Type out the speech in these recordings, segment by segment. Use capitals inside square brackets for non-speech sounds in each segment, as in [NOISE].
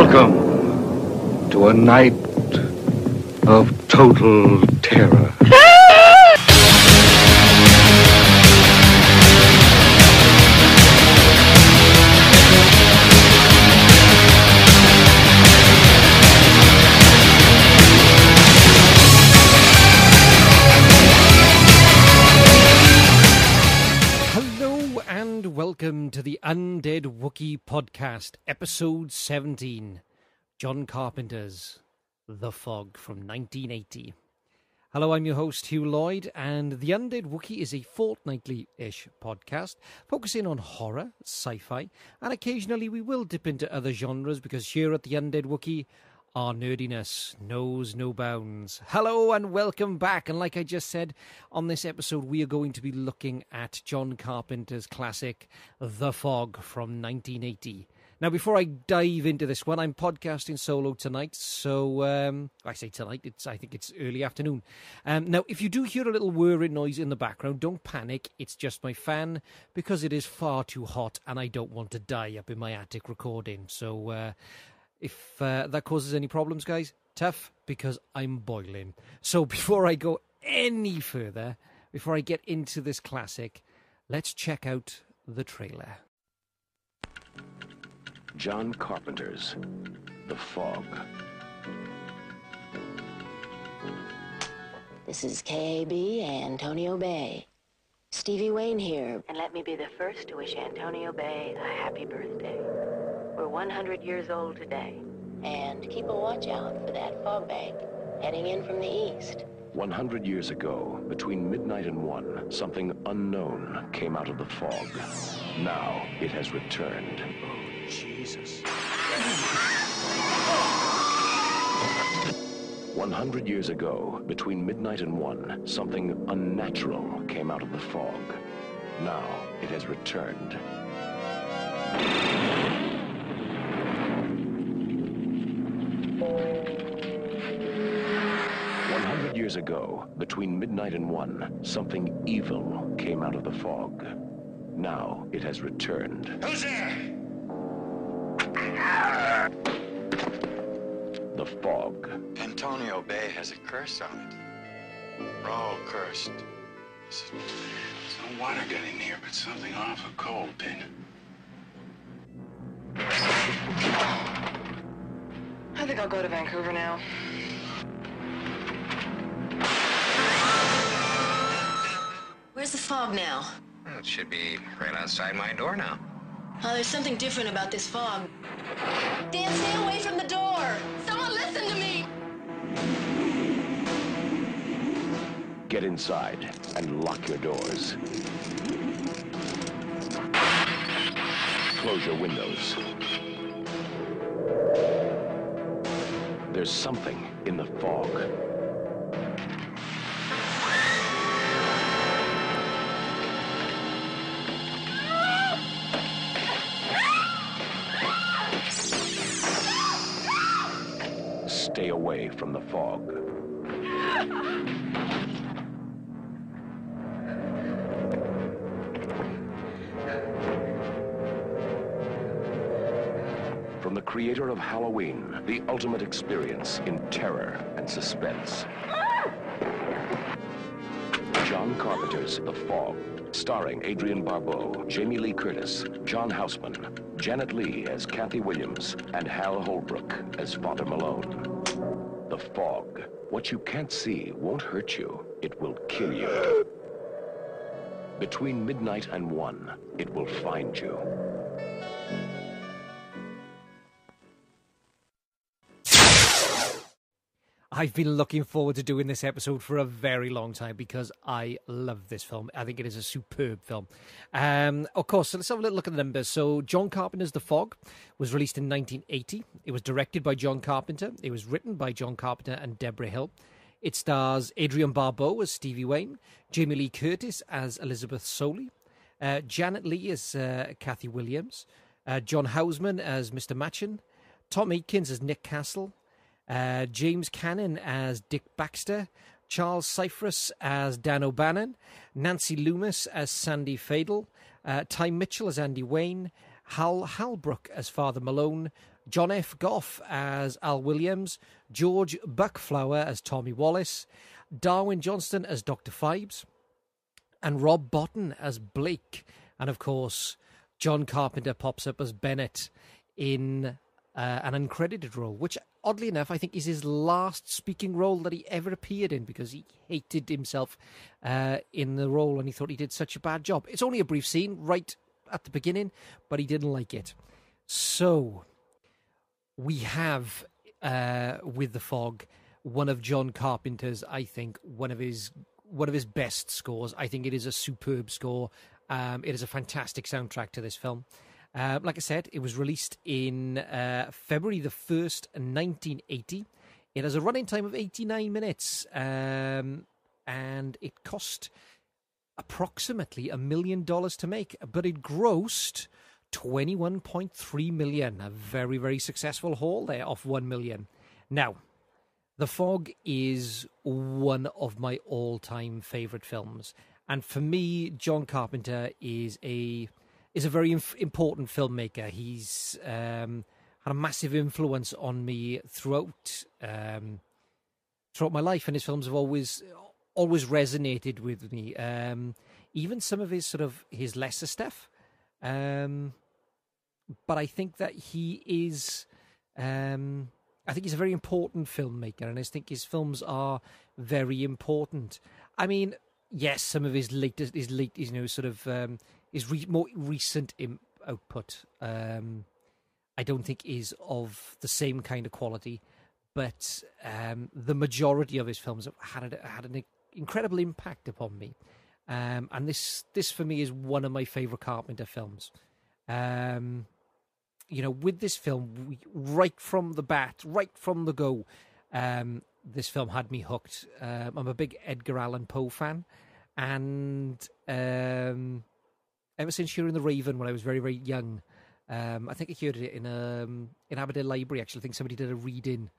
Welcome to a night of total terror. Welcome to the Undead Wookiee podcast, episode 17 John Carpenter's The Fog from 1980. Hello, I'm your host, Huw Lloyd, and The Undead Wookiee is a fortnightly ish podcast focusing on horror, sci fi, and occasionally we will dip into other genres because here at The Undead Wookiee, our nerdiness knows no bounds. Hello and welcome back. And like I just said, on this episode, we are going to be looking at John Carpenter's classic, The Fog from 1980. Now, before I dive into this one, I'm podcasting solo tonight. So, um, I say tonight, it's I think it's early afternoon. Um, now, if you do hear a little whirring noise in the background, don't panic. It's just my fan because it is far too hot and I don't want to die up in my attic recording. So, uh, if uh, that causes any problems, guys, tough because I'm boiling. So [LAUGHS] before I go any further, before I get into this classic, let's check out the trailer. John Carpenter's The Fog. This is KAB Antonio Bay. Stevie Wayne here, and let me be the first to wish Antonio Bay a happy birthday. We're 100 years old today. And keep a watch out for that fog bank heading in from the east. 100 years ago, between midnight and one, something unknown came out of the fog. Now it has returned. Oh, Jesus. 100 years ago, between midnight and one, something unnatural came out of the fog. Now it has returned. Years ago, between midnight and one, something evil came out of the fog. Now it has returned. Who's there? The fog. Antonio Bay has a curse on it. We're all cursed. There's, there's no water getting here, but something awful cold, Pin. I think I'll go to Vancouver now. Where's the fog now? Well, it should be right outside my door now. Oh, there's something different about this fog. Dan, stay away from the door! Someone listen to me! Get inside and lock your doors. Close your windows. There's something in the fog. Away from the fog. From the creator of Halloween, the ultimate experience in terror and suspense. John Carpenter's The Fog, starring Adrienne Barbeau, Jamie Lee Curtis, John Houseman, Janet Leigh as Kathy Williams, and Hal Holbrook as Father Malone. Fog. What you can't see won't hurt you. It will kill you. Between midnight and one, it will find you. I've been looking forward to doing this episode for a very long time because I love this film. I think it is a superb film. Um, of course, so let's have a little look at the numbers. So, John Carpenter's The Fog was released in 1980. It was directed by John Carpenter. It was written by John Carpenter and Debra Hill. It stars Adrienne Barbeau as Stevie Wayne, Jamie Lee Curtis as Elizabeth Solley, uh, Janet Leigh as uh, Kathy Williams, uh, John Houseman as Mr. Matchin, Tom Atkins as Nick Castle, uh, James Canning as Dick Baxter, Charles Cyphers as Dan O'Bannon, Nancy Loomis as Sandy Fadel, uh, Ty Mitchell as Andy Wayne, Hal Holbrook as Father Malone, John F. Goff as Al Williams, George Buckflower as Tommy Wallace, Darwin Joston as Dr. Phibes, and Rob Bottin as Blake. And of course, John Carpenter pops up as Bennett in uh, an uncredited role, which oddly enough, I think is his last speaking role that he ever appeared in because he hated himself uh, in the role and he thought he did such a bad job. It's only a brief scene right at the beginning, but he didn't like it. So we have uh, with the fog one of John Carpenter's, I think, one of his one of his best scores. I think it is a superb score. Um, it is a fantastic soundtrack to this film. Uh, like I said, it was released in uh, February the 1st, 1980. It has a running time of 89 minutes, um, and it cost approximately a million dollars to make, but it grossed 21.3 million. A very, very successful haul there of 1 million. Now, The Fog is one of my all time favourite films. And for me, John Carpenter is a is a very inf- important filmmaker. He's um, had a massive influence on me throughout um, throughout my life, and his films have always always resonated with me. Um, even some of his sort of his lesser stuff, um, but I think that he is. Um, I think he's a very important filmmaker, and I think his films are very important. I mean, yes, some of his latest, his late, you know, sort of um, his re- more recent Im- output, um, I don't think is of the same kind of quality. But um, the majority of his films had had an incredible impact upon me, um, and this this for me is one of my favorite Carpenter films. Um, you know, with this film, we, right from the bat, right from the go, um, this film had me hooked. Um, I'm a big Edgar Allan Poe fan, and um, ever since hearing The Raven when I was very very young, um, I think I heard it in um, in Aberdeen Library. Actually, I think somebody did a reading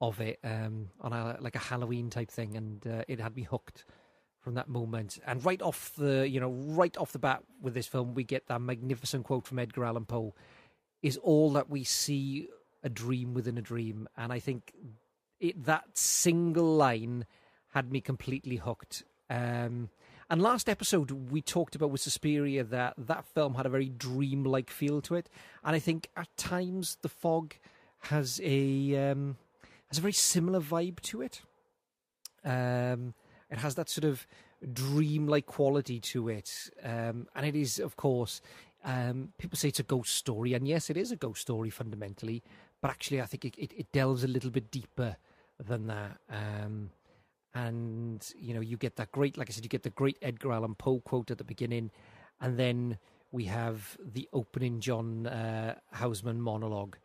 of it um, on a like a Halloween type thing, and uh, it had me hooked from that moment. And right off the you know right off the bat with this film, we get that magnificent quote from Edgar Allan Poe: "Is all that we see a dream within a dream?" And I think it, that single line had me completely hooked. Um, and last episode we talked about with Suspiria that that film had a very dreamlike feel to it, and I think at times the fog has a um, has a very similar vibe to it. Um, it has that sort of dreamlike quality to it, um, and it is, of course, um, people say it's a ghost story, and yes, it is a ghost story fundamentally, but actually, I think it, it, it delves a little bit deeper than that. Um, and you know, you get that great, like I said, you get the great Edgar Allan Poe quote at the beginning, and then we have the opening John uh, Houseman monologue,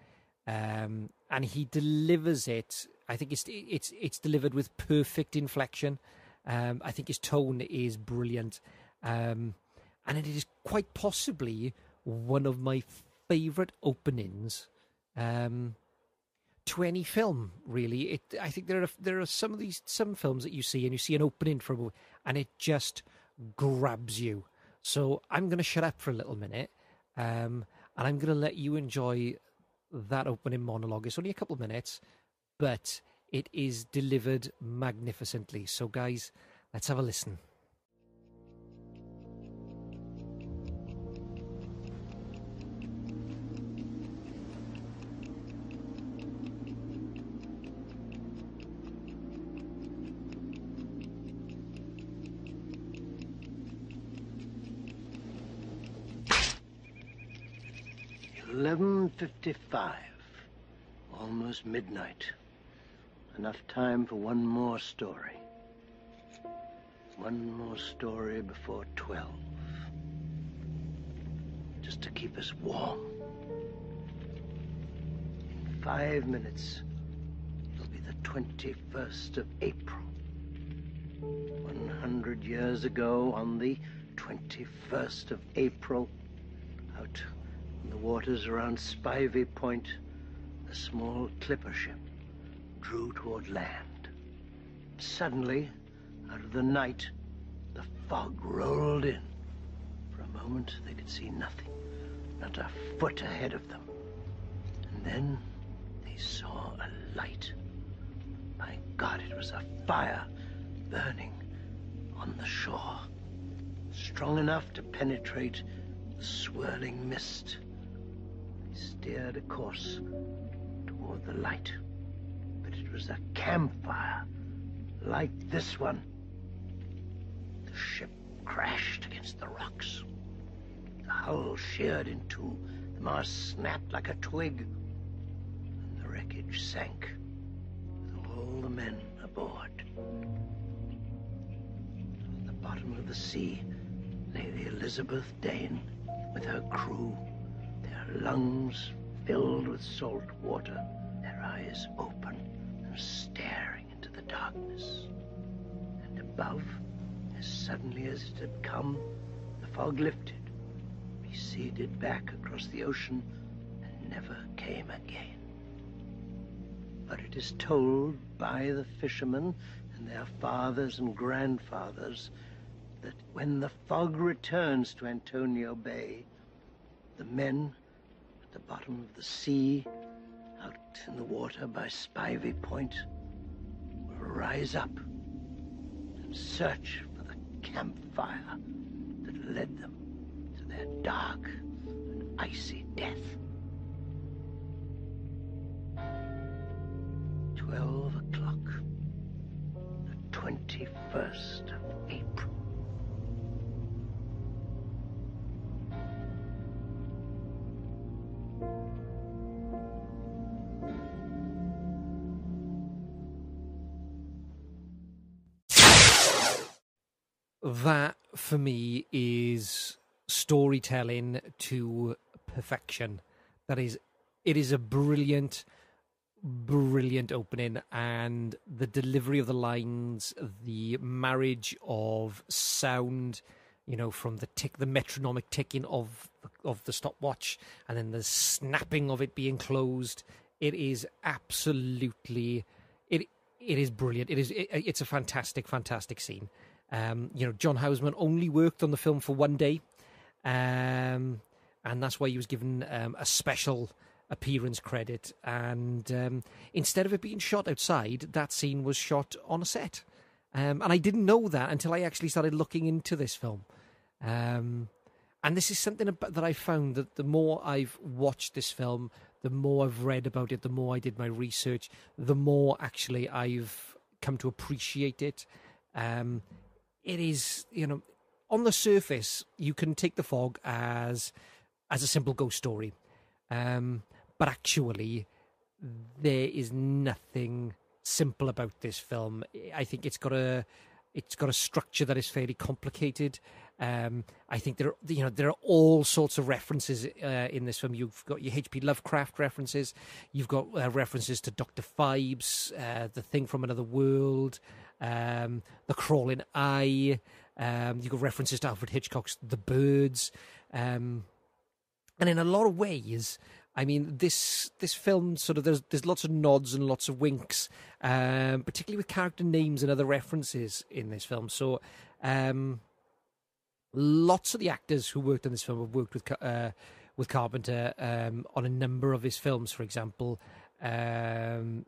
um, and he delivers it. I think it's it's it's delivered with perfect inflection. Um, I think his tone is brilliant, um, and it is quite possibly one of my favourite openings um, to any film. Really, it. I think there are there are some of these some films that you see and you see an opening for a movie, and it just grabs you. So I'm going to shut up for a little minute, um, and I'm going to let you enjoy that opening monologue. It's only a couple of minutes, but it is delivered magnificently. So, guys, let's have a listen. Eleven fifty-five, almost midnight. Enough time for one more story. One more story before twelve. Just to keep us warm. In five minutes, it'll be the 21st of April. 100 years ago, on the 21st of April, out in the waters around Spivey Point, a small clipper ship drew toward land. Suddenly, out of the night, the fog rolled in. For a moment, they could see nothing, not a foot ahead of them. And then they saw a light. My God, it was a fire burning on the shore, strong enough to penetrate the swirling mist. Steered a course toward the light, but it was a campfire like this one. The ship crashed against the rocks. The hull sheared in two. The mast snapped like a twig. And the wreckage sank with all the men aboard. At the bottom of the sea lay the Elizabeth Dane with her crew, lungs filled with salt water, their eyes open and staring into the darkness. And above, as suddenly as it had come, the fog lifted, receded back across the ocean, and never came again. But it is told by the fishermen and their fathers and grandfathers that when the fog returns to Antonio Bay, the men the bottom of the sea, out in the water by Spivey Point, will rise up and search for the campfire that led them to their dark and icy death. Twelve o'clock, the 21st of April. That for me is storytelling to perfection. That is, it is a brilliant, brilliant opening, and the delivery of the lines, the marriage of sound, you know, from the tick, the metronomic ticking of of the stopwatch, and then the snapping of it being closed. It is absolutely, it it is brilliant. It is, it, it's a fantastic, fantastic scene. Um, you know, John Houseman only worked on the film for one day, um, and that's why he was given um, a special appearance credit. And um, instead of it being shot outside, that scene was shot on a set. Um, and I didn't know that until I actually started looking into this film. Um, and this is something that I found that the more I've watched this film, the more I've read about it, the more I did my research, the more actually I've come to appreciate it. Um, it is, you know, on the surface, you can take the fog as as a simple ghost story, um, but actually, there is nothing simple about this film. I think it's got a it's got a structure that is fairly complicated. Um, I think there, are, you know, there are all sorts of references uh, in this film. You've got your H.P. Lovecraft references. You've got uh, references to Doctor Phibes, uh, the Thing from Another World, um, the Crawling Eye. Um, you've got references to Alfred Hitchcock's The Birds, um, and in a lot of ways, I mean, this this film sort of there's there's lots of nods and lots of winks, um, particularly with character names and other references in this film. So, um, lots of the actors who worked on this film have worked with uh, with Carpenter um, on a number of his films. For example, um,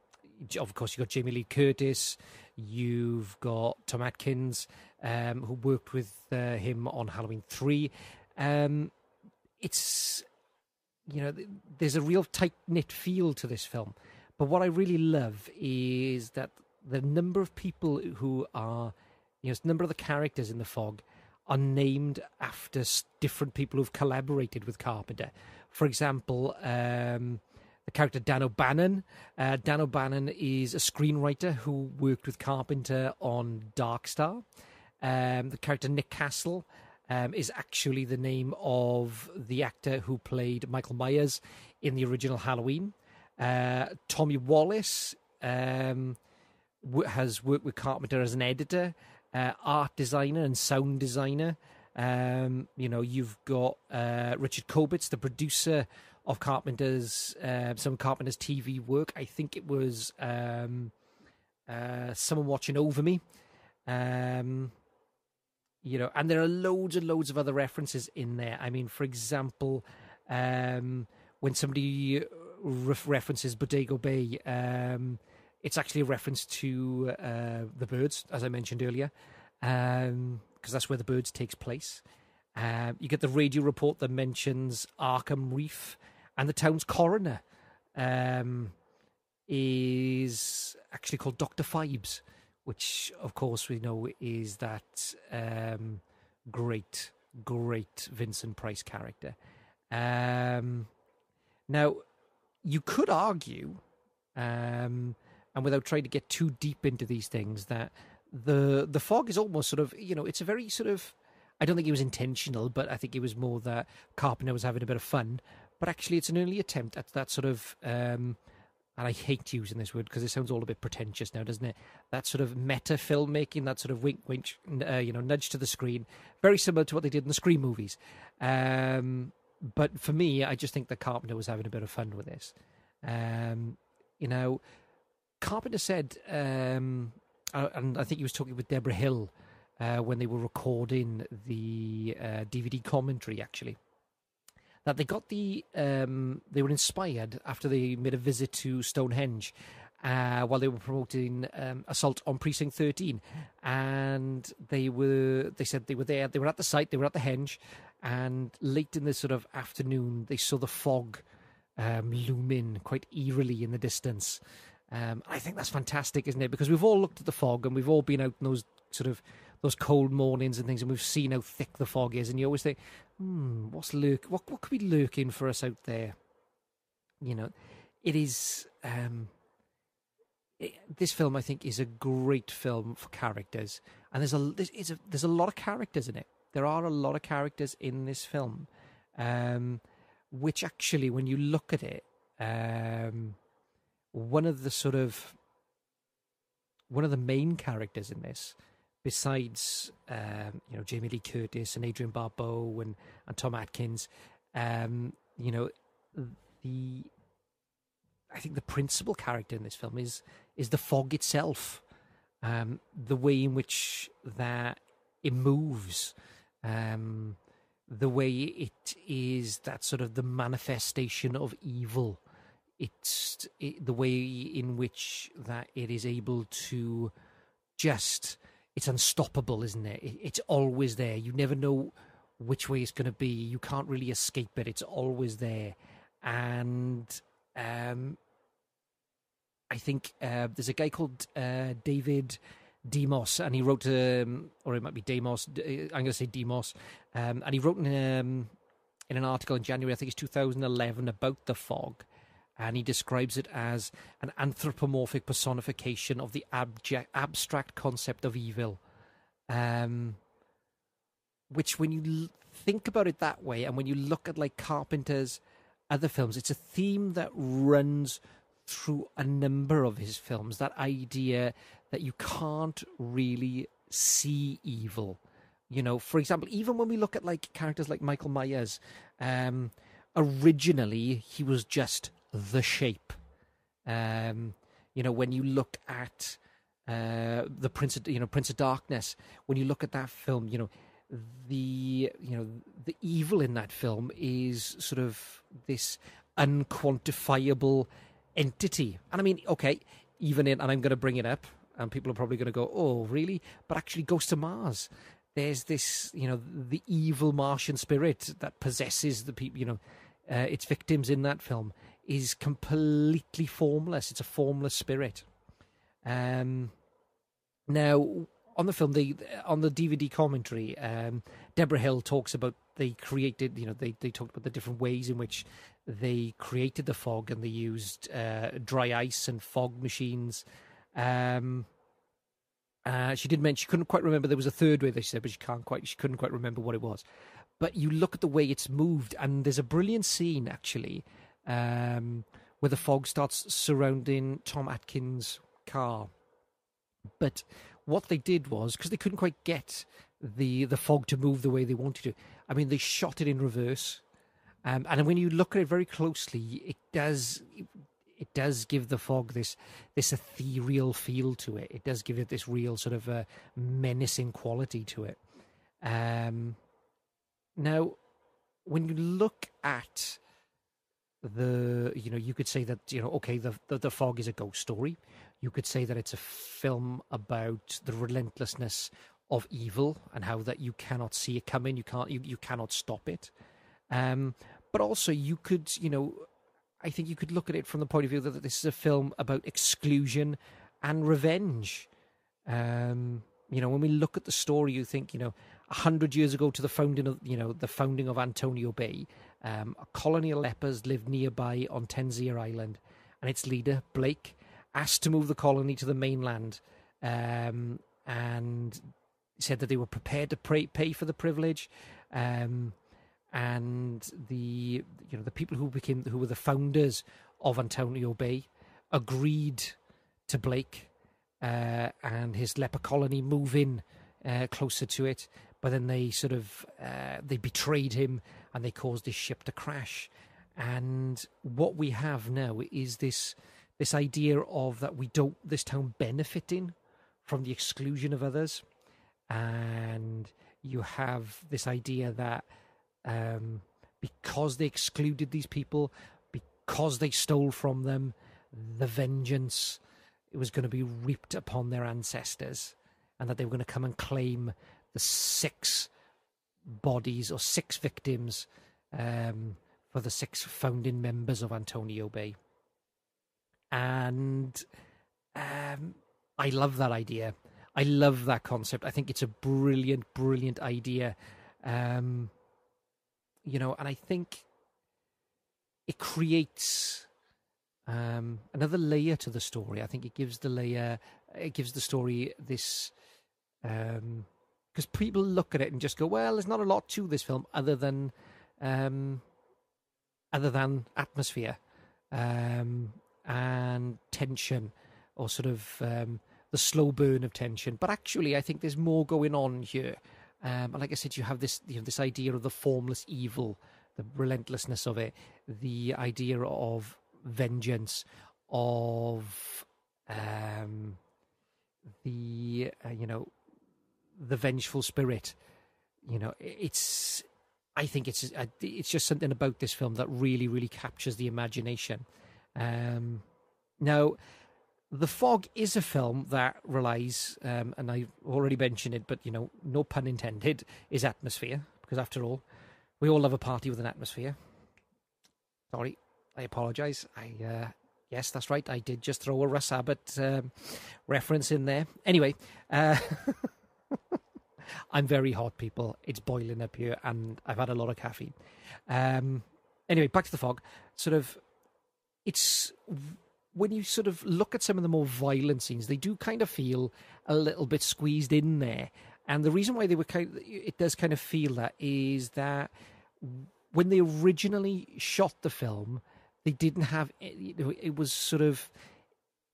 of course, you've got Jamie Lee Curtis, you've got Tom Atkins, um, who worked with uh, him on Halloween Three. Um, it's you know, there's a real tight knit feel to this film. But what I really love is that the number of people who are, you know, the number of the characters in the fog are named after different people who've collaborated with Carpenter. For example, um, the character Dan O'Bannon. Uh, Dan O'Bannon is a screenwriter who worked with Carpenter on Dark Star. Um, the character Nick Castle um, is actually the name of the actor who played Michael Myers in the original Halloween. Uh, Tommy Wallace um, w- has worked with Carpenter as an editor, uh, art designer, and sound designer. Um, you know, you've got uh, Richard Kobritz, the producer of Carpenter's uh, some Carpenter's TV work. I think it was um, uh, someone watching over me. Um, you know, and there are loads and loads of other references in there. I mean, for example, um, when somebody ref- references Bodega Bay. Um, it's actually a reference to uh, the birds, as I mentioned earlier, because um, that's where the birds takes place. Uh, you get the radio report that mentions Arkham Reef, and the town's coroner um, is actually called Doctor Phibes, which, of course, we know is that um, great, great Vincent Price character. Um, now, you could argue, um, and without trying to get too deep into these things, that the the fog is almost sort of you know it's a very sort of I don't think it was intentional, but I think it was more that Carpenter was having a bit of fun. But actually, it's an early attempt at that sort of, um, and I hate using this word because it sounds all a bit pretentious now, doesn't it? That sort of meta filmmaking, that sort of wink, wink, uh, you know, nudge to the screen, very similar to what they did in the Scream movies. Um, but for me, I just think that Carpenter was having a bit of fun with this. Um, you know, Carpenter said, um, and I think he was talking with Debra Hill uh, when they were recording the uh, DVD commentary, actually, that they got the um, they were inspired after they made a visit to Stonehenge. Uh, while they were promoting um, assault on precinct 13 and they were they said they were there they were at the site they were at the henge and late in the sort of afternoon they saw the fog um, quite eerily in the distance um, I think that's fantastic, isn't it? Because we've all looked at the fog and we've all been out in those sort of those cold mornings and things, and we've seen how thick the fog is, and you always think, hmm, what's lurk? What what could be lurking for us out there? You know, it is. Um, it, this film, I think, is a great film for characters, and there's a there's, a there's a lot of characters in it. There are a lot of characters in this film, um, which actually, when you look at it, um, one of the sort of one of the main characters in this besides um, you know Jamie Lee Curtis and Adrienne Barbeau and, and Tom Atkins, um, you know the I think the principal character in this film is is the fog itself, um, the way in which that it moves, um, the way it is that sort of the manifestation of evil. It's it, the way in which that it is able to just it's unstoppable, isn't it? It's always there. You never know which way it's going to be. You can't really escape it. It's always there, and um, I think uh, there's a guy called uh, David Demos, and he wrote, um, or it might be Demos. I'm going to say Demos, um, and he wrote in, um, in an article in January, I think it's 2011, about the fog and he describes it as an anthropomorphic personification of the abject, abstract concept of evil. Um, which, when you think about it that way, and when you look at like Carpenter's other films, it's a theme that runs through a number of his films. That idea that you can't really see evil. You know, for example, even when we look at like characters like Michael Myers, um, originally he was just the shape. Um, you know, when you look at uh, the Prince of you know Prince of Darkness, when you look at that film, you know the you know the evil in that film is sort of this unquantifiable entity. And I mean, okay, even in and I'm going to bring it up, and people are probably going to go, "Oh, really?" But actually, Ghost of Mars. There's this, you know, the evil Martian spirit that possesses the people, you know, uh, its victims in that film is completely formless. It's a formless spirit. Um, now, on the film, the on the DVD commentary, um, Debra Hill talks about they created, you know, they, they talked about the different ways in which they created the fog and they used uh, dry ice and fog machines. Um, uh, she did mention she couldn't quite remember. There was a third way they said, but she can't quite. She couldn't quite remember what it was. But you look at the way it's moved, and there's a brilliant scene actually um, where the fog starts surrounding Tom Atkins' car. But what they did was because they couldn't quite get the the fog to move the way they wanted to. I mean, they shot it in reverse, um, and when you look at it very closely, it does it, it, does give the fog this this ethereal feel to it. It does give it this real sort of a menacing quality to it. Um, now, when you look at the you know you could say that you know okay the, the the fog is a ghost story. You could say that it's a film about the relentlessness of evil and how that you cannot see it coming. You can't you, you cannot stop it. Um but also you could you know i think you could look at it from the point of view that this is a film about exclusion and revenge. Um you know when we look at the story you think you know a hundred years ago to the founding of you know the founding of antonio bay um, a colony of lepers lived nearby on Tangier Island, and its leader, Blake, asked to move the colony to the mainland um, and said that they were prepared to pay, pay for the privilege. Um, and the you know the people who became who were the founders of Antonio Bay agreed to Blake uh, and his leper colony move in uh, closer to it, but then they sort of uh, they betrayed him and they caused this ship to crash. And what we have now is this this idea of that we don't this town benefiting from the exclusion of others, and you have this idea that um, because they excluded these people, because they stole from them, the vengeance it was going to be reaped upon their ancestors, and that they were going to come and claim the six bodies or six victims um, for the six founding members of Antonio Bay. And um, I love that idea. I love that concept. I think it's a brilliant, brilliant idea. Um, you know, and I think it creates um, another layer to the story. I think it gives the layer, it gives the story this um, because people look at it and just go, "Well, there's not a lot to this film other than, um, other than atmosphere, um, and tension, or sort of um, the slow burn of tension." But actually, I think there's more going on here. Um, and like I said, you have this, you have this idea of the formless evil, the relentlessness of it, the idea of vengeance, of um, the uh, you know the vengeful spirit. You know, it's. I think it's it's just something about this film that really, really captures the imagination. Um, now, The Fog is a film that relies, um, and I've already mentioned it, but you know, no pun intended, is atmosphere because after all, we all love a party with an atmosphere. Sorry, I apologise. I uh, yes, that's right. I did just throw a Russ Abbott um, reference in there. Anyway. Uh, [LAUGHS] I'm very hot, people. It's boiling up here, and I've had a lot of caffeine. Um, anyway, back to the fog. Sort of, it's when you sort of look at some of the more violent scenes, they do kind of feel a little bit squeezed in there. And the reason why they were kind, of, it does kind of feel that is that when they originally shot the film, they didn't have, it was sort of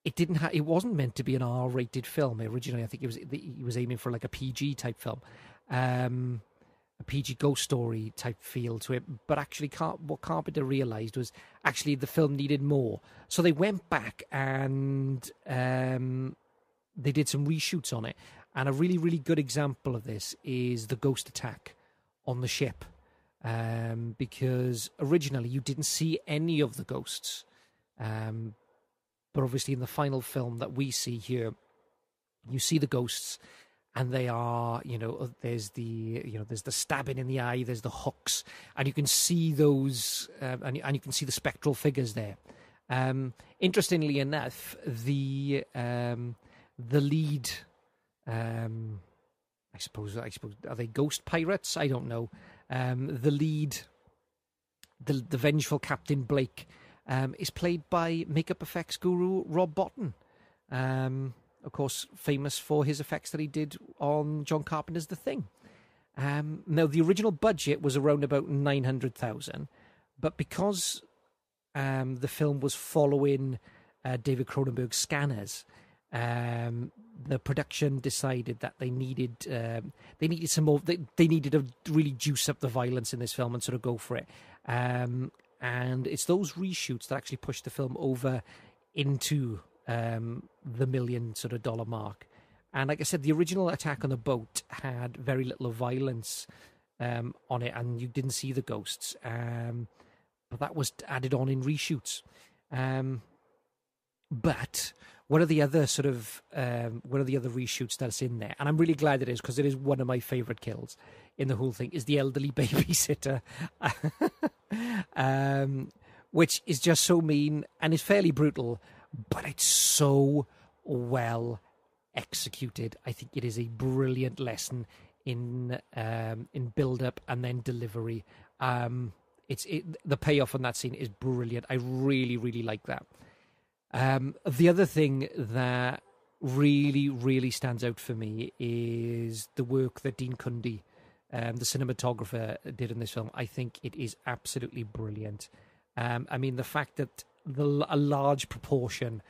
it didn't have it wasn't meant to be an r-rated film. Originally i think it was he was aiming for like a pg type film. Um, a pg ghost story type feel to it. But actually what carpenter realized was actually the film needed more. So they went back and um, they did some reshoots on it. And a really really good example of this is the ghost attack on the ship. Um, because originally you didn't see any of the ghosts. Um, but obviously, in the final film that we see here, you see the ghosts, and they are, you know, uh, there's the, you know, there's the stabbing in the eye, there's the hooks, and you can see those, um, and, and you can see the spectral figures there. Um, interestingly enough, the um, the lead, um, I suppose, I suppose, are they ghost pirates? I don't know. Um, the lead, the the vengeful Captain Blake um, is played by makeup effects guru Rob Bottin. Um, of course, famous for his effects that he did on John Carpenter's The Thing. Um, now, the original budget was around about 900,000, but because um, the film was following uh, David Cronenberg's Scanners, um, the production decided that they needed um, they needed some more they, they needed to really juice up the violence in this film and sort of go for it um, and it's those reshoots that actually push the film over into um, the million sort of dollar mark. And like I said, the original attack on the boat had very little violence um, on it, and you didn't see the ghosts. Um, but that was added on in reshoots. Um, but one of the other sort of um, one of the other reshoots that's in there, and I'm really glad it is because it is one of my favourite kills in the whole thing, is the elderly [LAUGHS] babysitter, [LAUGHS] um, which is just so mean and is fairly brutal, but it's so well executed. I think it is a brilliant lesson in um, in build up and then delivery. Um, it's it, the payoff on that scene is brilliant. I really really like that. Um, the other thing that really really stands out for me is the work that Dean Cundey, um, the cinematographer, did in this film. I think it is absolutely brilliant. Um, I mean, the fact that the, a large proportion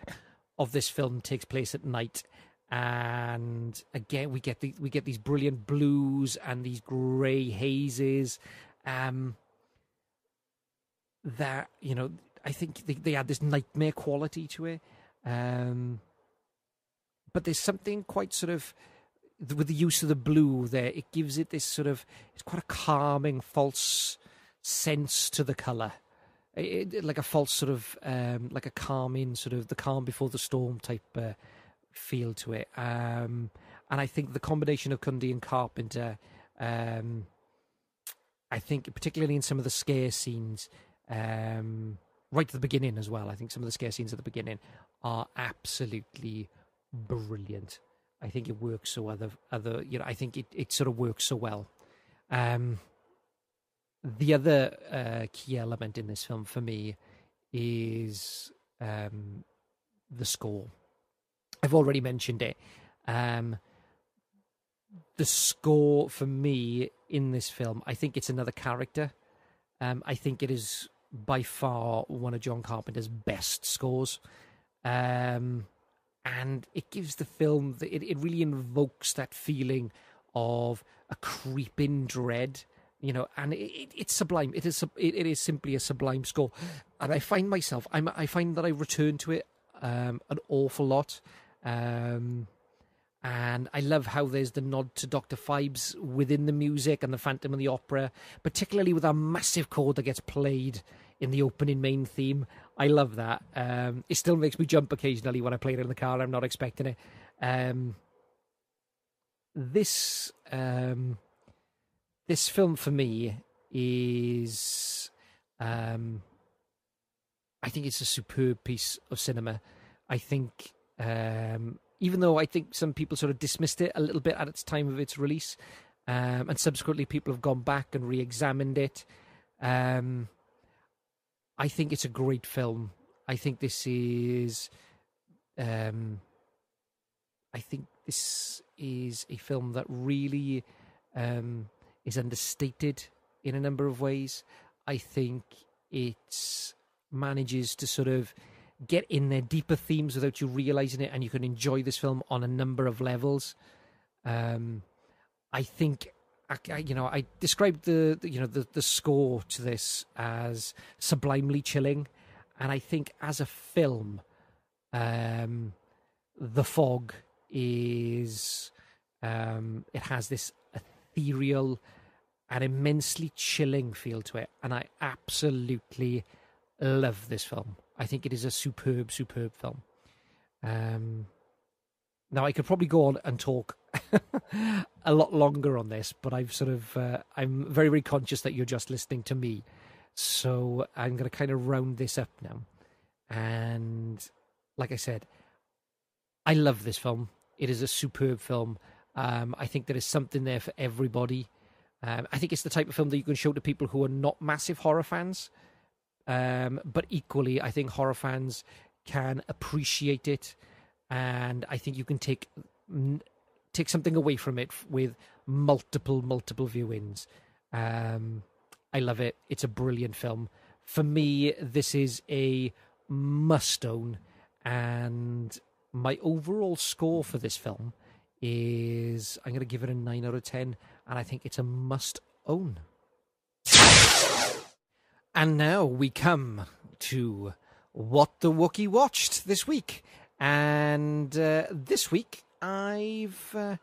of this film takes place at night and again we get the, we get these brilliant blues and these grey hazes um that you know i think they, they add this nightmare quality to it um but there's something quite sort of with the use of the blue there it gives it this sort of it's quite a calming false sense to the color it, it, like a false sort of um like a calming sort of the calm before the storm type uh, feel to it. Um, and I think the combination of Cundey and Carpenter, um, I think particularly in some of the scare scenes, um, right at the beginning as well. I think some of the scare scenes at the beginning are absolutely brilliant. I think it works so other other you know I think it, it sort of works so well. Um, the other uh, key element in this film for me is um, the score. I've already mentioned it. Um, the score for me in this film, I think it's another character. Um, I think it is by far one of John Carpenter's best scores. Um, and it gives the film, it, it really invokes that feeling of a creeping dread, you know, and it, it, it's sublime. It is, it, it is simply a sublime score. And I find myself, I'm, I find that I return to it um, an awful lot. Um, and I love how there's the nod to Dr. Phibes within the music and the Phantom of the Opera, particularly with a massive chord that gets played in the opening main theme. I love that. Um, it still makes me jump occasionally when I play it in the car. I'm not expecting it. Um, this um, this film for me is, um, I think it's a superb piece of cinema. I think um, even though I think some people sort of dismissed it a little bit at its time of its release, um, and subsequently people have gone back and re-examined it. Um, I think it's a great film. I think this is, um, I think this is a film that really um, is understated in a number of ways. I think it manages to sort of get in their deeper themes without you realizing it, and you can enjoy this film on a number of levels. Um, I think, I, you know, I described the, you know, the, the score to this as sublimely chilling, and I think as a film, um, The Fog is, um, it has this ethereal and immensely chilling feel to it, and I absolutely love this film. I think it is a superb, superb film. Um, now I could probably go on and talk [LAUGHS] a lot longer on this, but I've sort of uh, I'm very, very conscious that you're just listening to me, so I'm going to kind of round this up now. And like I said, I love this film. It is a superb film. Um, I think there is something there for everybody. Um, I think it's the type of film that you can show to people who are not massive horror fans. Um, but equally, I think horror fans can appreciate it, and I think you can take take something away from it with multiple multiple viewings. Um, I love it. It's a brilliant film. For me, this is a must own, and my overall score for this film is I'm going to give it a nine out of ten, and I think it's a must own. And now we come to what the Wookiee watched this week. And uh, this week, I've uh,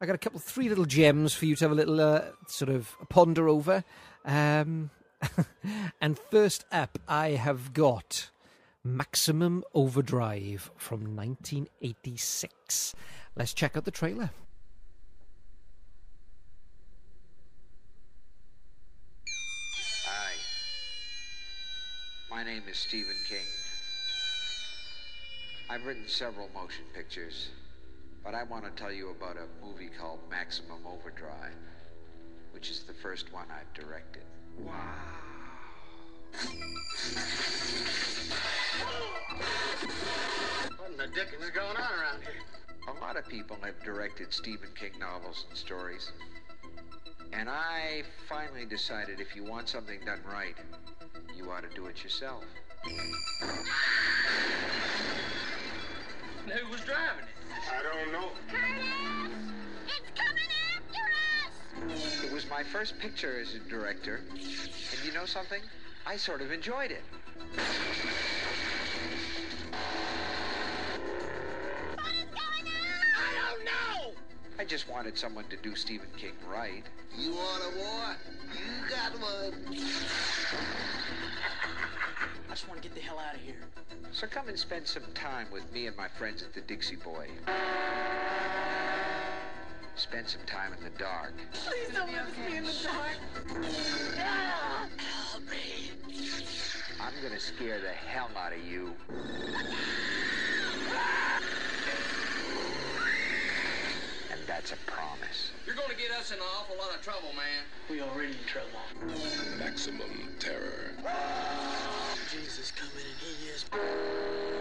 I got a couple, three little gems for you to have a little uh, sort of ponder over. Um, [LAUGHS] and first up, I have got Maximum Overdrive from 1986. Let's check out the trailer. Hi. My name is Stephen King. I've written several motion pictures, but I want to tell you about a movie called Maximum Overdrive, which is the first one I've directed. Wow. What in the dickens is going on around here? A lot of people have directed Stephen King novels and stories. And I finally decided if you want something done right, you ought to do it yourself. Who was driving it? I don't know. Curtis! It's coming after us! It was my first picture as a director, and you know something? I sort of enjoyed it. What is going on? I don't know. I just wanted someone to do Stephen King right. You want a war? You got one. I just want to get the hell out of here. So come and spend some time with me and my friends at the Dixie Boy. Spend some time in the dark. Please don't let us be in the dark. Help me. I'm gonna scare the hell out of you. And that's a promise. You're going to get us in an awful lot of trouble, man. We already in trouble. Maximum terror. Jesus coming and he is.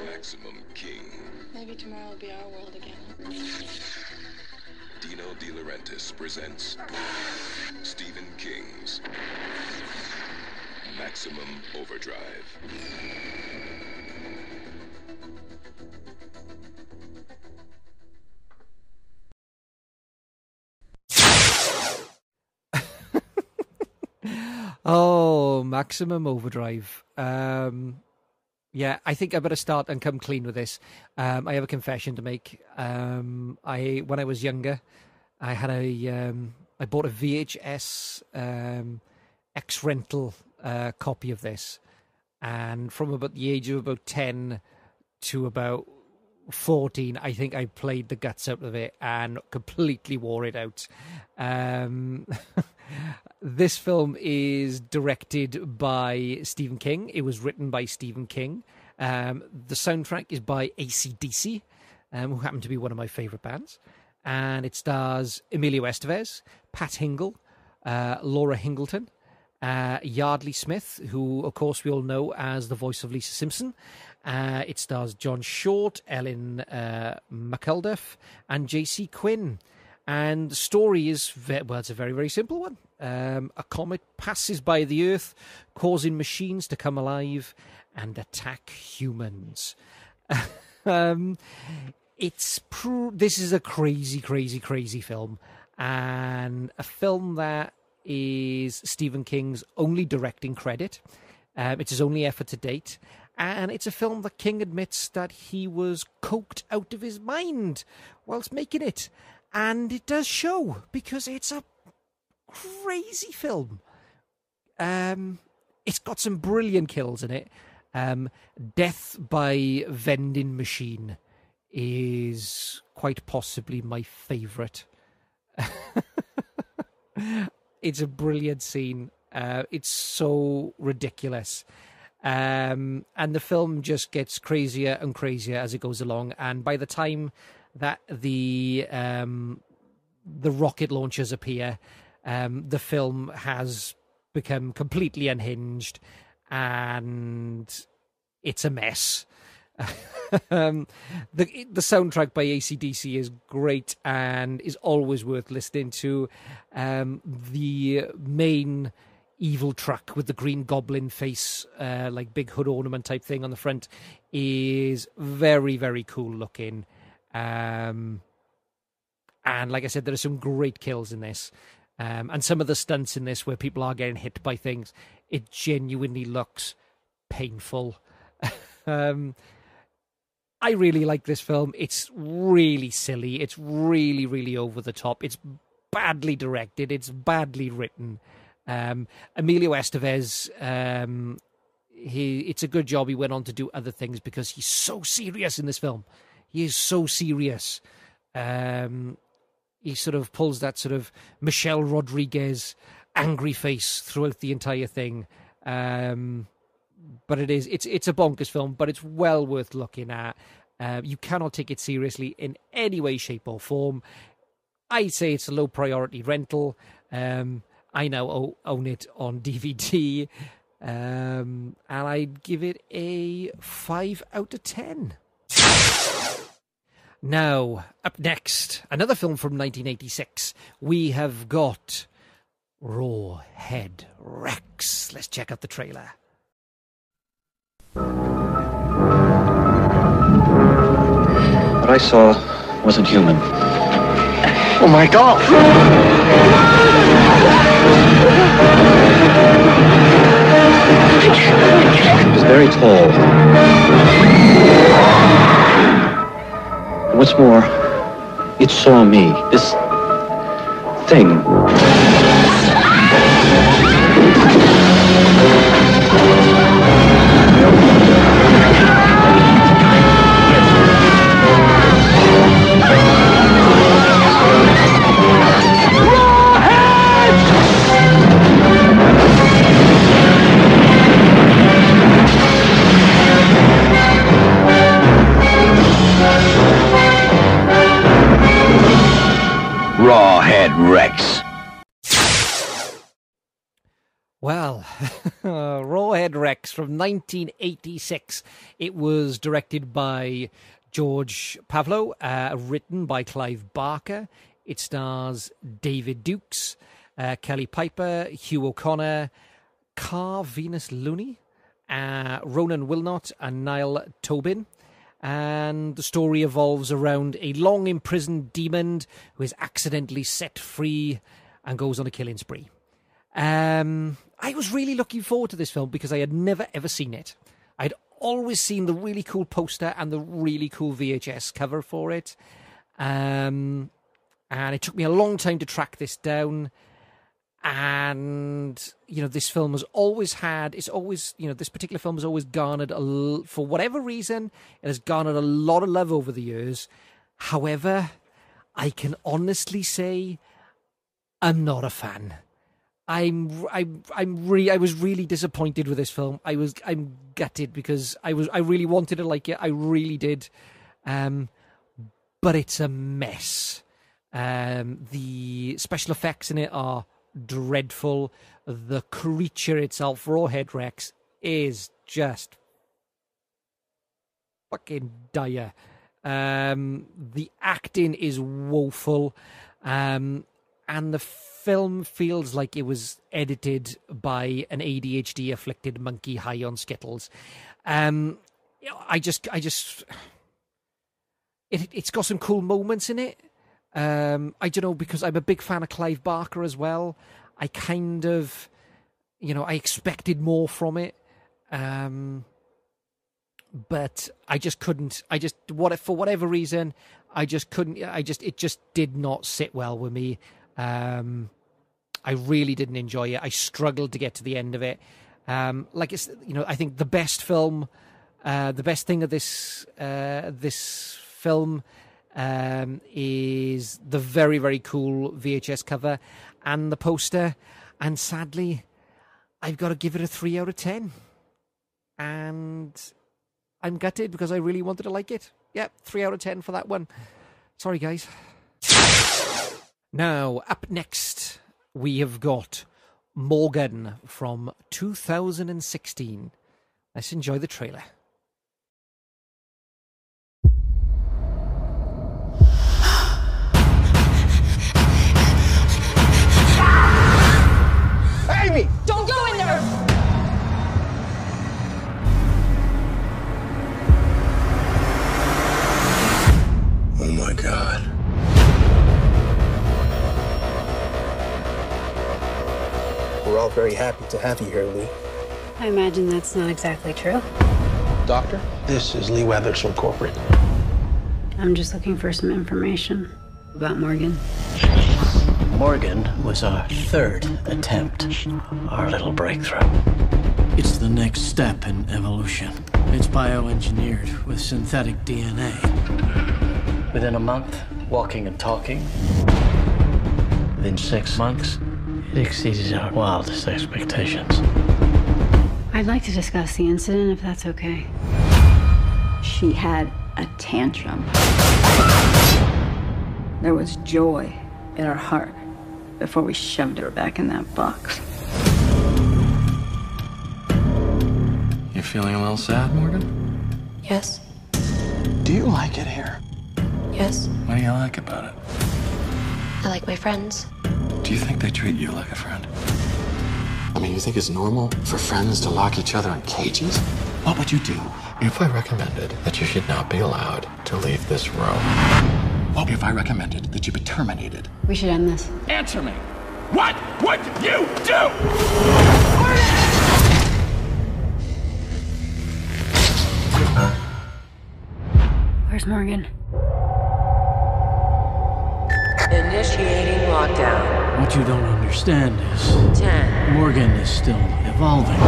Maximum King. Maybe tomorrow will be our world again. Dino De Laurentiis presents Stephen King's Maximum Overdrive. [LAUGHS] Oh, Maximum Overdrive. Um, yeah, I think I better start and come clean with this. Um, I have a confession to make. Um, I when I was younger, I had a um, I bought a VHS um, X rental uh, copy of this, and from about the age of about ten to about 14 i think i played the guts out of it and completely wore it out um [LAUGHS] this film is directed by stephen king it was written by stephen king um the soundtrack is by acdc um, who happen to be one of my favorite bands and it stars emilio estevez pat hingle uh, laura harrington uh, Yeardley Smith, who, of course, we all know as the voice of Lisa Simpson. Uh, it stars John Short, Ellen uh, McElduff, and J.C. Quinn. And the story is, well, it's a very, very simple one. Um, a comet passes by the Earth, causing machines to come alive and attack humans. [LAUGHS] um, it's pr- this is a crazy, crazy, crazy film, and a film that is Stephen King's only directing credit. Um, it's his only effort to date. And it's a film that King admits that he was coked out of his mind whilst making it. And it does show because it's a crazy film. Um, it's got some brilliant kills in it. Um, Death by Vending Machine is quite possibly my favourite. [LAUGHS] it's a brilliant scene. Uh, it's so ridiculous. Um, and the film just gets crazier and crazier as it goes along. And by the time that the um, the rocket launchers appear, um, the film has become completely unhinged, and it's a mess. [LAUGHS] um, the the soundtrack by ACDC is great and is always worth listening to. Um, the main evil truck with the green goblin face, uh, like big hood ornament type thing on the front, is very very cool looking. Um, and like I said, there are some great kills in this. Um, and some of the stunts in this where people are getting hit by things, it genuinely looks painful. [LAUGHS] um, I really like this film. It's really silly. It's really, really over the top. It's badly directed. It's badly written. Um, Emilio Estevez, um, he it's a good job he went on to do other things because he's so serious in this film. He is so serious. Um, he sort of pulls that sort of Michelle Rodriguez angry face throughout the entire thing. Um, but it is it's it's a bonkers film, but it's well worth looking at. Uh, you cannot take it seriously in any way, shape, or form. I'd say it's a low priority rental. Um, I now own it on [LAUGHS] DVD, um, and I'd give it a five out of ten. Now, up next, another film from 1986. We have got Rawhead Rex. Let's check out the trailer. What I saw wasn't human. Oh my god! It was very tall. What's more, it saw me. This thing. Well, [LAUGHS] Rawhead Rex from 1986. It was directed by George Pavlou, uh, written by Clive Barker. It stars David Dukes, uh, Kelly Piper, Hugh O'Conor, Cora Venus Lunny, uh, Ronan Wilmot, and Niall Tobin. And the story evolves around a long imprisoned demon who is accidentally set free and goes on a killing spree. Um, I was really looking forward to this film because I had never ever seen it. I'd always seen the really cool poster and the really cool VHS cover for it. Um, and it took me a long time to track this down. And, you know, this film has always had, it's always, you know, this particular film has always garnered, a, for whatever reason, it has garnered a lot of love over the years. However, I can honestly say I'm not a fan. I'm I'm I'm really I was really disappointed with this film. I was I'm gutted because I was I really wanted to like it. I really did. Um but it's a mess. Um the special effects in it are dreadful. The creature itself, Rawhead Rex, is just fucking dire. Um the acting is woeful. Um and the film feels like it was edited by an ADHD afflicted monkey high on Skittles. Um, I just, I just, it, it's got some cool moments in it. Um, I don't know because I'm a big fan of Clive Barker as well. I kind of, you know, I expected more from it. Um, but I just couldn't. I just what for whatever reason, I just couldn't. I just it just did not sit well with me. Um, I really didn't enjoy it. I struggled to get to the end of it. Um, like it's, you know, I think the best film, uh, the best thing of this uh, this film um, is the very very cool VHS cover and the poster. And sadly, I've got to give it a three out of ten. And I'm gutted because I really wanted to like it. Yep, three out of ten for that one. Sorry, guys. Now, up next, we have got Morgan from 2016. Let's enjoy the trailer. Amy! Don't go in there! Oh my god. We're all very happy to have you here, Lee. I imagine that's not exactly true. Doctor, this is Lee Weathers from corporate. I'm just looking for some information about Morgan. Morgan was our third attempt, our little breakthrough. It's the next step in evolution. It's bioengineered with synthetic DNA. Within a month, walking and talking. Within six months, it exceeded our wildest expectations. I'd like to discuss the incident if that's okay. She had a tantrum. There was joy in her heart before we shoved her back in that box. You feeling a little sad, Morgan? Yes. Do you like it here? Yes. What do you like about it? I like my friends. Do you think they treat you like a friend? I mean, you think it's normal for friends to lock each other in cages? What would you do if I recommended that you should not be allowed to leave this room? What if I recommended that you be terminated? We should end this. Answer me! What would you do? Where's Morgan? Initiating lockdown. What you don't understand is Ten. Morgan is still evolving.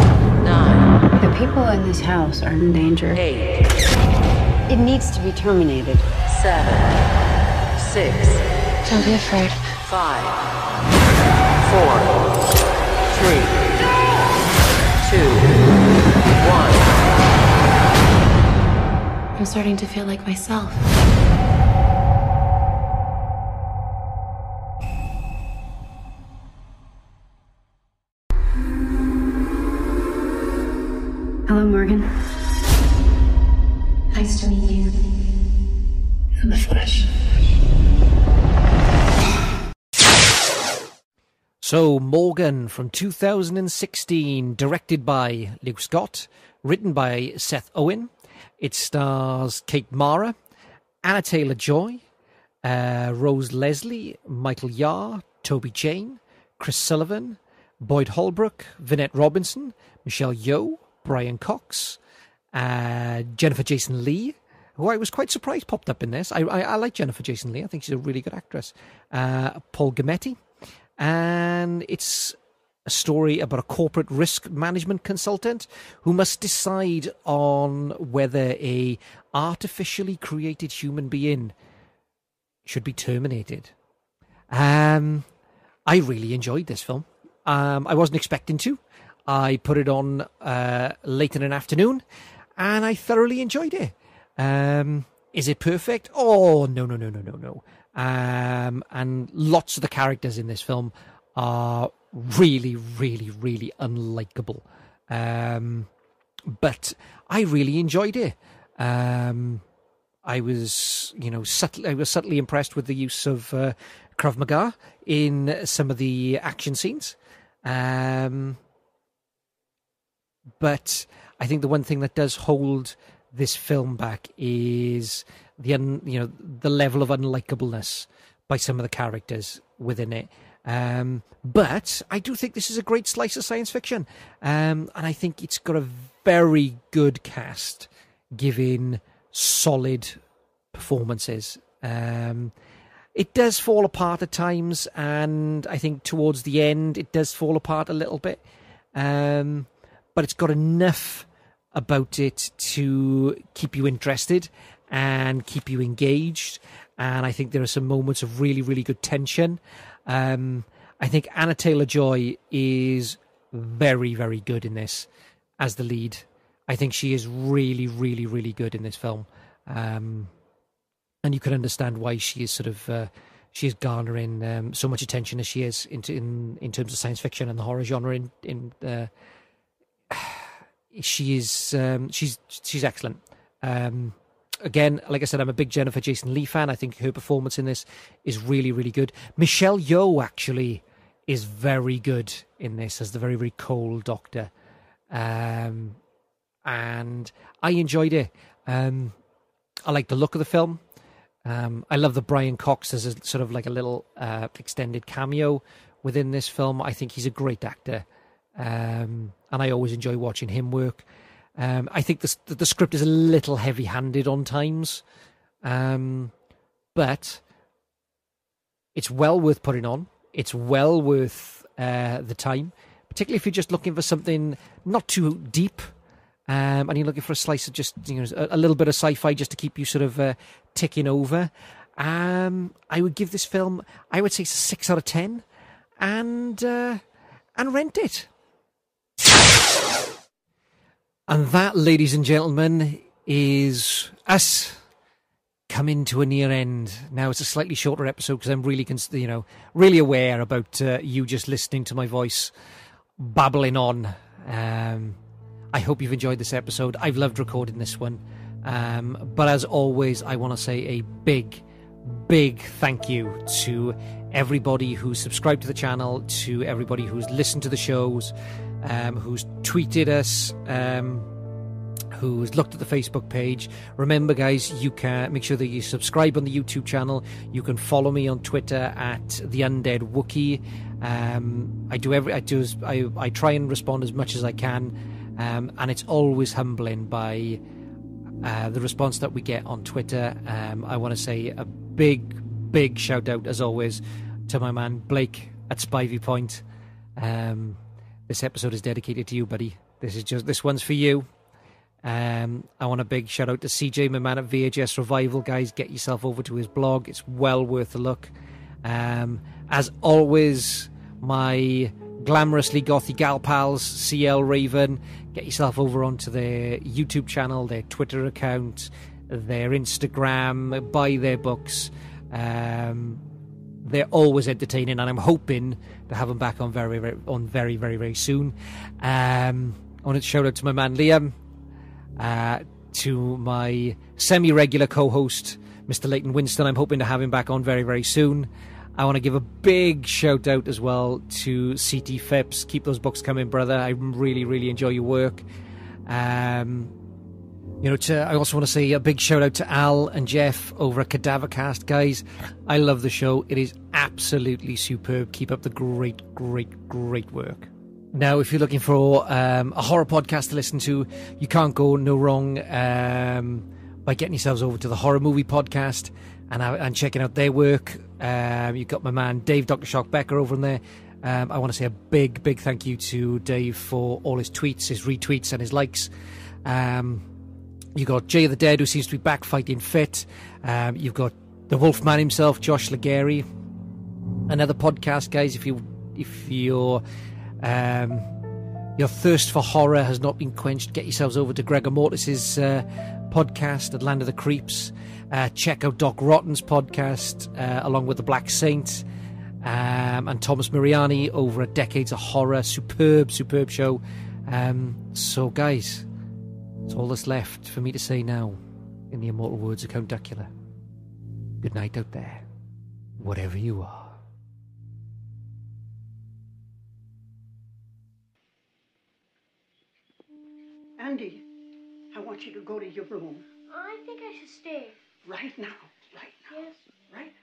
Nine. The people in this house are in danger. Eight. It needs to be terminated. Seven. Six. Don't be afraid. Five. Four. Three. Two. One. I'm starting to feel like myself. Hello, Morgan. Nice to meet you. In the flesh. So, Morgan from 2016, directed by Luke Scott, written by Seth Owen. It stars Kate Mara, Anya Taylor Joy, uh, Rose Leslie, Michael Yare, Toby Jones, Chris Sullivan, Boyd Holbrook, Vinette Robinson, Michelle Yeoh, Brian Cox, uh, Jennifer Jason Leigh, who I was quite surprised popped up in this. I, I, I like Jennifer Jason Leigh. I think she's a really good actress. Uh, Paul Giamatti. And it's a story about a corporate risk management consultant who must decide on whether a artificially created human being should be terminated. Um, I really enjoyed this film. Um, I wasn't expecting to. I put it on uh, late in an afternoon, and I thoroughly enjoyed it. Um, is it perfect? Oh no no no no no no. Um, and lots of the characters in this film are really really really unlikable. Um, but I really enjoyed it. Um, I was, you know, subtly, I was subtly impressed with the use of uh, Krav Maga in some of the action scenes. Um, but I think the one thing that does hold this film back is the un, you know the level of unlikableness by some of the characters within it. Um, but I do think this is a great slice of science fiction, um, and I think it's got a very good cast, giving solid performances. Um, it does fall apart at times, and I think towards the end it does fall apart a little bit. Um, but it's got enough about it to keep you interested and keep you engaged. And I think there are some moments of really, really good tension. Um, I think Anya Taylor Joy is very, very good in this as the lead. I think she is really, really, really good in this film. Um, and you can understand why she is sort of uh, she is garnering um, so much attention as she is in, in in terms of science fiction and the horror genre. In in uh, she is um, she's she's excellent. Um, again, like I said, I'm a big Jennifer Jason Leigh fan. I think her performance in this is really really good. Michelle Yeoh actually is very good in this as the very very cold doctor, um, and I enjoyed it. Um, I like the look of the film. Um, I love the Brian Cox as a sort of like a little uh, extended cameo within this film. I think he's a great actor, um, and I always enjoy watching him work. Um, I think the, the script is a little heavy-handed on times, um, but it's well worth putting on. It's well worth uh, the time, particularly if you're just looking for something not too deep, um, and you're looking for a slice of just you know a, a little bit of sci-fi just to keep you sort of uh, ticking over. Um, I would give this film, I would say, six out of ten, and uh, and rent it. And that, ladies and gentlemen, is us coming to a near end. Now it's a slightly shorter episode because I'm really, cons- you know, really aware about uh, you just listening to my voice babbling on. Um, I hope you've enjoyed this episode. I've loved recording this one. Um, but as always, I want to say a big, big thank you to everybody who's subscribed to the channel, to everybody who's listened to the shows, um, who's tweeted us, um, who's looked at the Facebook page. Remember, guys, you can make sure that you subscribe on the YouTube channel. You can follow me on Twitter at the Undead Wookiee. Um, I do every I do I I try and respond as much as I can, um, and it's always humbling by uh, the response that we get on Twitter. Um, I want to say a big, big shout out as always to my man Blake at Spivey Point. Um, this episode is dedicated to you, buddy. This is just this one's for you. Um, I want a big shout out to CJ, my man at VHS Revival, guys. Get yourself over to his blog; it's well worth a look. Um, as always, my glamorously gothy gal pals, CL Raven. Get yourself over onto their YouTube channel, their Twitter account, their Instagram. Buy their books. Um, they're always entertaining, and I'm hoping to have them back on very, very on very, very, very soon. Um, I want to shout out to my man Liam, uh, to my semi-regular co-host Mr. Leighton Winston. I'm hoping to have him back on very, very soon. I want to give a big shout out as well to CT Phipps. Keep those books coming, brother. I really, really enjoy your work. Um, you know, to, I also want to say a big shout out to Al and Jeff over at Cadavercast, guys. I love the show. It is absolutely superb. Keep up the great, great, great work. Now, if you're looking for um, a horror podcast to listen to, you can't go no wrong um, by getting yourselves over to the Horror Movie Podcast and, uh, and checking out their work. Um, you've got my man Dave Dr. Shock Becker over in there. Um, I want to say a big, big thank you to Dave for all his tweets, his retweets, and his likes. Um, you got Jay the Dead, who seems to be back fighting fit. Um, you've got the Wolfman himself, Josh Legary. Another podcast, guys. If you if you're um, your thirst for horror has not been quenched, get yourselves over to Gregor Mortis's uh, podcast Land of the Creeps. Uh, check out Doc Rotten's podcast uh, along with the Black Saint um, and Thomas Mariani over a Decades of Horror. Superb, superb show. Um, so, guys, it's all that's left for me to say now in the immortal words of Count Duckula. Good night out there, whatever you are. Andy, I want you to go to your room. I think I should stay. Right now. Right now. Yes. Right Go